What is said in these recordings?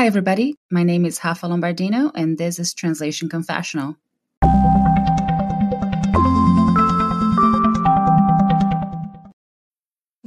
Hi, everybody. My name is Rafa Lombardino, and this is Translation Confessional.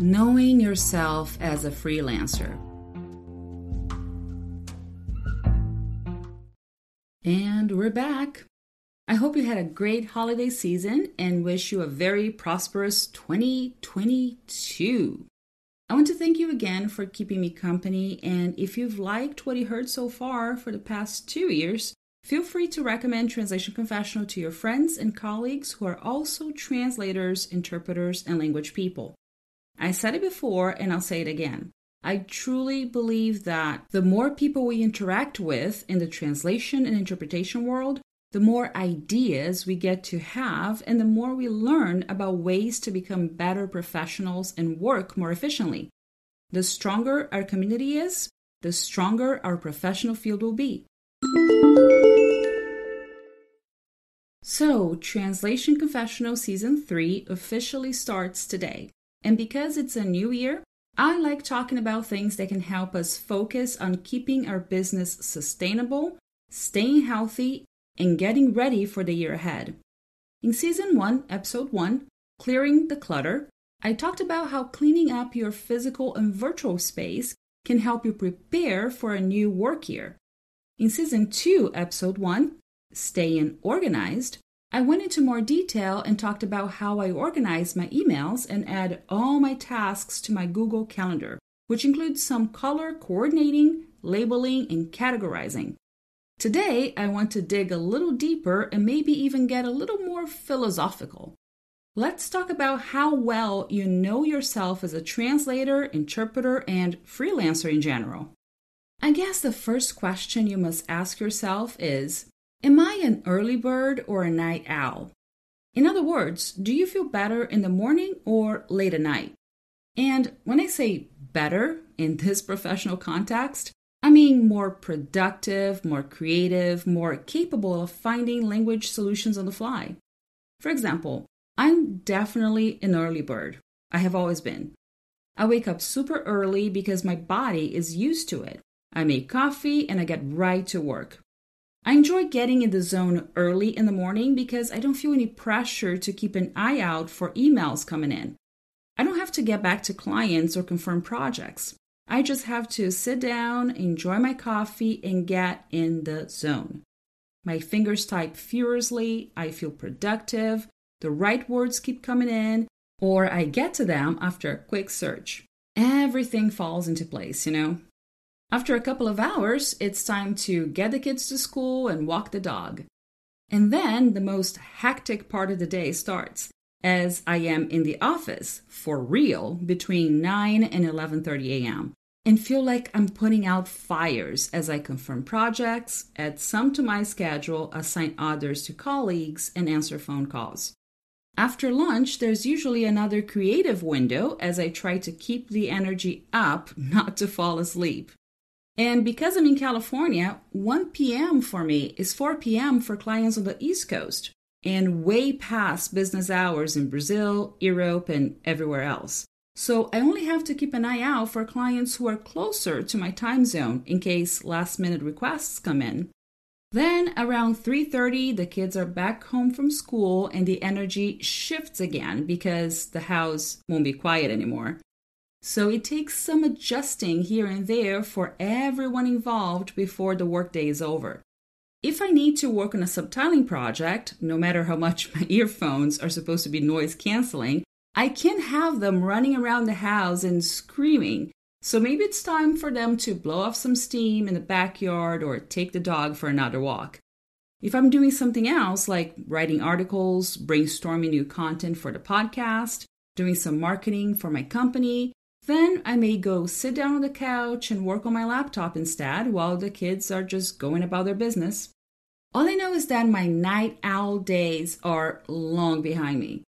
Knowing yourself as a freelancer. And we're back. I hope you had a great holiday season and wish you a very prosperous 2022. I want to thank you again for keeping me company. And if you've liked what you heard so far for the past two years, feel free to recommend Translation Confessional to your friends and colleagues who are also translators, interpreters, and language people. I said it before and I'll say it again. I truly believe that the more people we interact with in the translation and interpretation world, the more ideas we get to have, and the more we learn about ways to become better professionals and work more efficiently. The stronger our community is, the stronger our professional field will be. So, Translation Confessional Season 3 officially starts today. And because it's a new year, I like talking about things that can help us focus on keeping our business sustainable, staying healthy, and getting ready for the year ahead. In Season 1, Episode 1, Clearing the Clutter, I talked about how cleaning up your physical and virtual space can help you prepare for a new work year. In Season 2, Episode 1, Staying Organized, I went into more detail and talked about how I organize my emails and add all my tasks to my Google Calendar, which includes some color coordinating, labeling, and categorizing. Today, I want to dig a little deeper and maybe even get a little more philosophical. Let's talk about how well you know yourself as a translator, interpreter, and freelancer in general. I guess the first question you must ask yourself is Am I an early bird or a night owl? In other words, do you feel better in the morning or late at night? And when I say better in this professional context, I mean more productive, more creative, more capable of finding language solutions on the fly. For example, I'm definitely an early bird. I have always been. I wake up super early because my body is used to it. I make coffee and I get right to work. I enjoy getting in the zone early in the morning because I don't feel any pressure to keep an eye out for emails coming in. I don't have to get back to clients or confirm projects. I just have to sit down, enjoy my coffee, and get in the zone. My fingers type furiously, I feel productive, the right words keep coming in, or I get to them after a quick search. Everything falls into place, you know? After a couple of hours, it's time to get the kids to school and walk the dog. And then the most hectic part of the day starts as I am in the office for real between 9 and 11:30 a.m. and feel like I'm putting out fires as I confirm projects, add some to my schedule, assign others to colleagues and answer phone calls. After lunch, there's usually another creative window as I try to keep the energy up, not to fall asleep. And because I'm in California, 1 p.m. for me is 4 p.m. for clients on the East Coast, and way past business hours in Brazil, Europe, and everywhere else. So I only have to keep an eye out for clients who are closer to my time zone in case last minute requests come in. Then around 3:30 the kids are back home from school and the energy shifts again because the house won't be quiet anymore. So it takes some adjusting here and there for everyone involved before the workday is over. If I need to work on a subtitling project, no matter how much my earphones are supposed to be noise canceling, I can't have them running around the house and screaming. So maybe it's time for them to blow off some steam in the backyard or take the dog for another walk. If I'm doing something else, like writing articles, brainstorming new content for the podcast, doing some marketing for my company, Then I may go sit down on the couch and work on my laptop instead while the kids are just going about their business. All I know is that my night owl days are long behind me.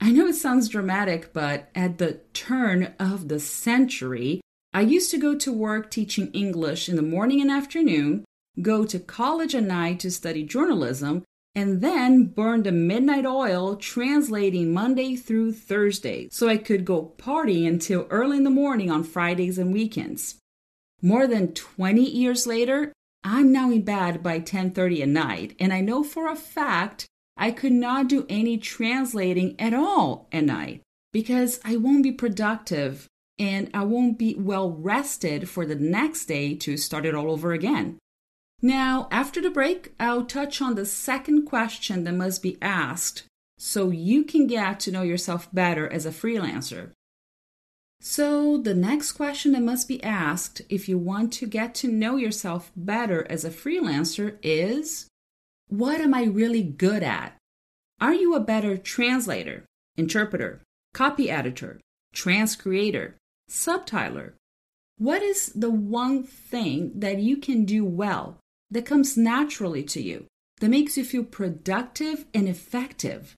I know it sounds dramatic, but at the turn of the century, I used to go to work teaching English in the morning and afternoon, go to college at night to study journalism, and then burn the midnight oil translating Monday through Thursday so I could go party until early in the morning on Fridays and weekends. More than 20 years later, I'm now in bed by 10:30 at night, and I know for a fact I could not do any translating at all at night because I won't be productive and I won't be well rested for the next day to start it all over again. Now, after the break, I'll touch on the second question that must be asked so you can get to know yourself better as a freelancer. So, the next question that must be asked if you want to get to know yourself better as a freelancer is What am I really good at? Are you a better translator, interpreter, copy editor, transcreator, subtitler? What is the one thing that you can do well that comes naturally to you, that makes you feel productive and effective.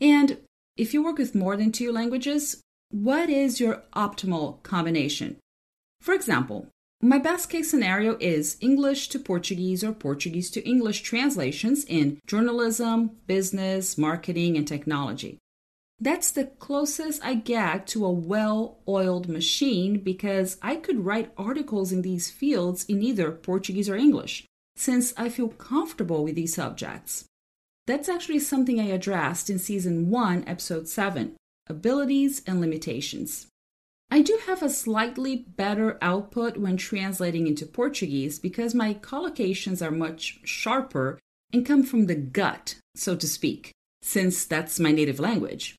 And if you work with more than two languages, what is your optimal combination? For example, my best case scenario is English to Portuguese or Portuguese to English translations in journalism, business, marketing, and technology. That's the closest I get to a well oiled machine because I could write articles in these fields in either Portuguese or English since I feel comfortable with these subjects. That's actually something I addressed in season 1, episode 7 Abilities and Limitations. I do have a slightly better output when translating into Portuguese because my collocations are much sharper and come from the gut, so to speak, since that's my native language.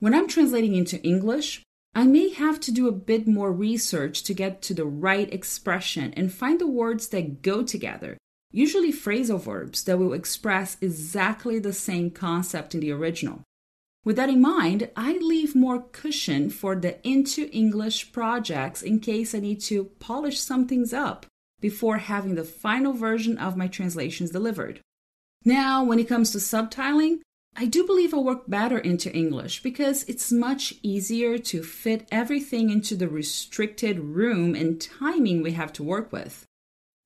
When I'm translating into English, I may have to do a bit more research to get to the right expression and find the words that go together usually phrasal verbs that will express exactly the same concept in the original. With that in mind, I leave more cushion for the into English projects in case I need to polish some things up before having the final version of my translations delivered. Now, when it comes to subtitling, I do believe I work better into English because it's much easier to fit everything into the restricted room and timing we have to work with.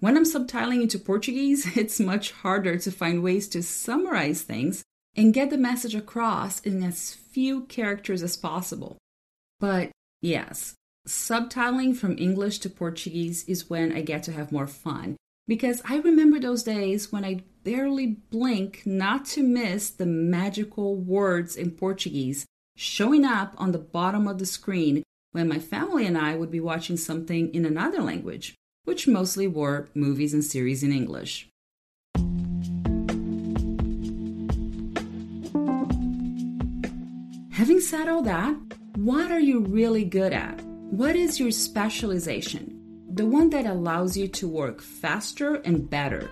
When I'm subtitling into Portuguese, it's much harder to find ways to summarize things and get the message across in as few characters as possible. But yes, subtitling from English to Portuguese is when I get to have more fun because I remember those days when I barely blink not to miss the magical words in Portuguese showing up on the bottom of the screen when my family and I would be watching something in another language which mostly were movies and series in English. Having said all that, what are you really good at? What is your specialization? The one that allows you to work faster and better.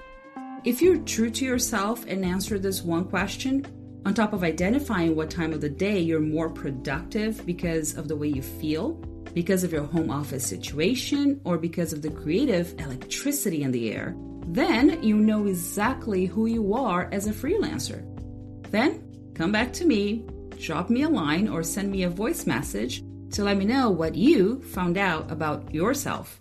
If you're true to yourself and answer this one question, on top of identifying what time of the day you're more productive because of the way you feel, because of your home office situation, or because of the creative electricity in the air, then you know exactly who you are as a freelancer. Then come back to me, drop me a line, or send me a voice message to let me know what you found out about yourself.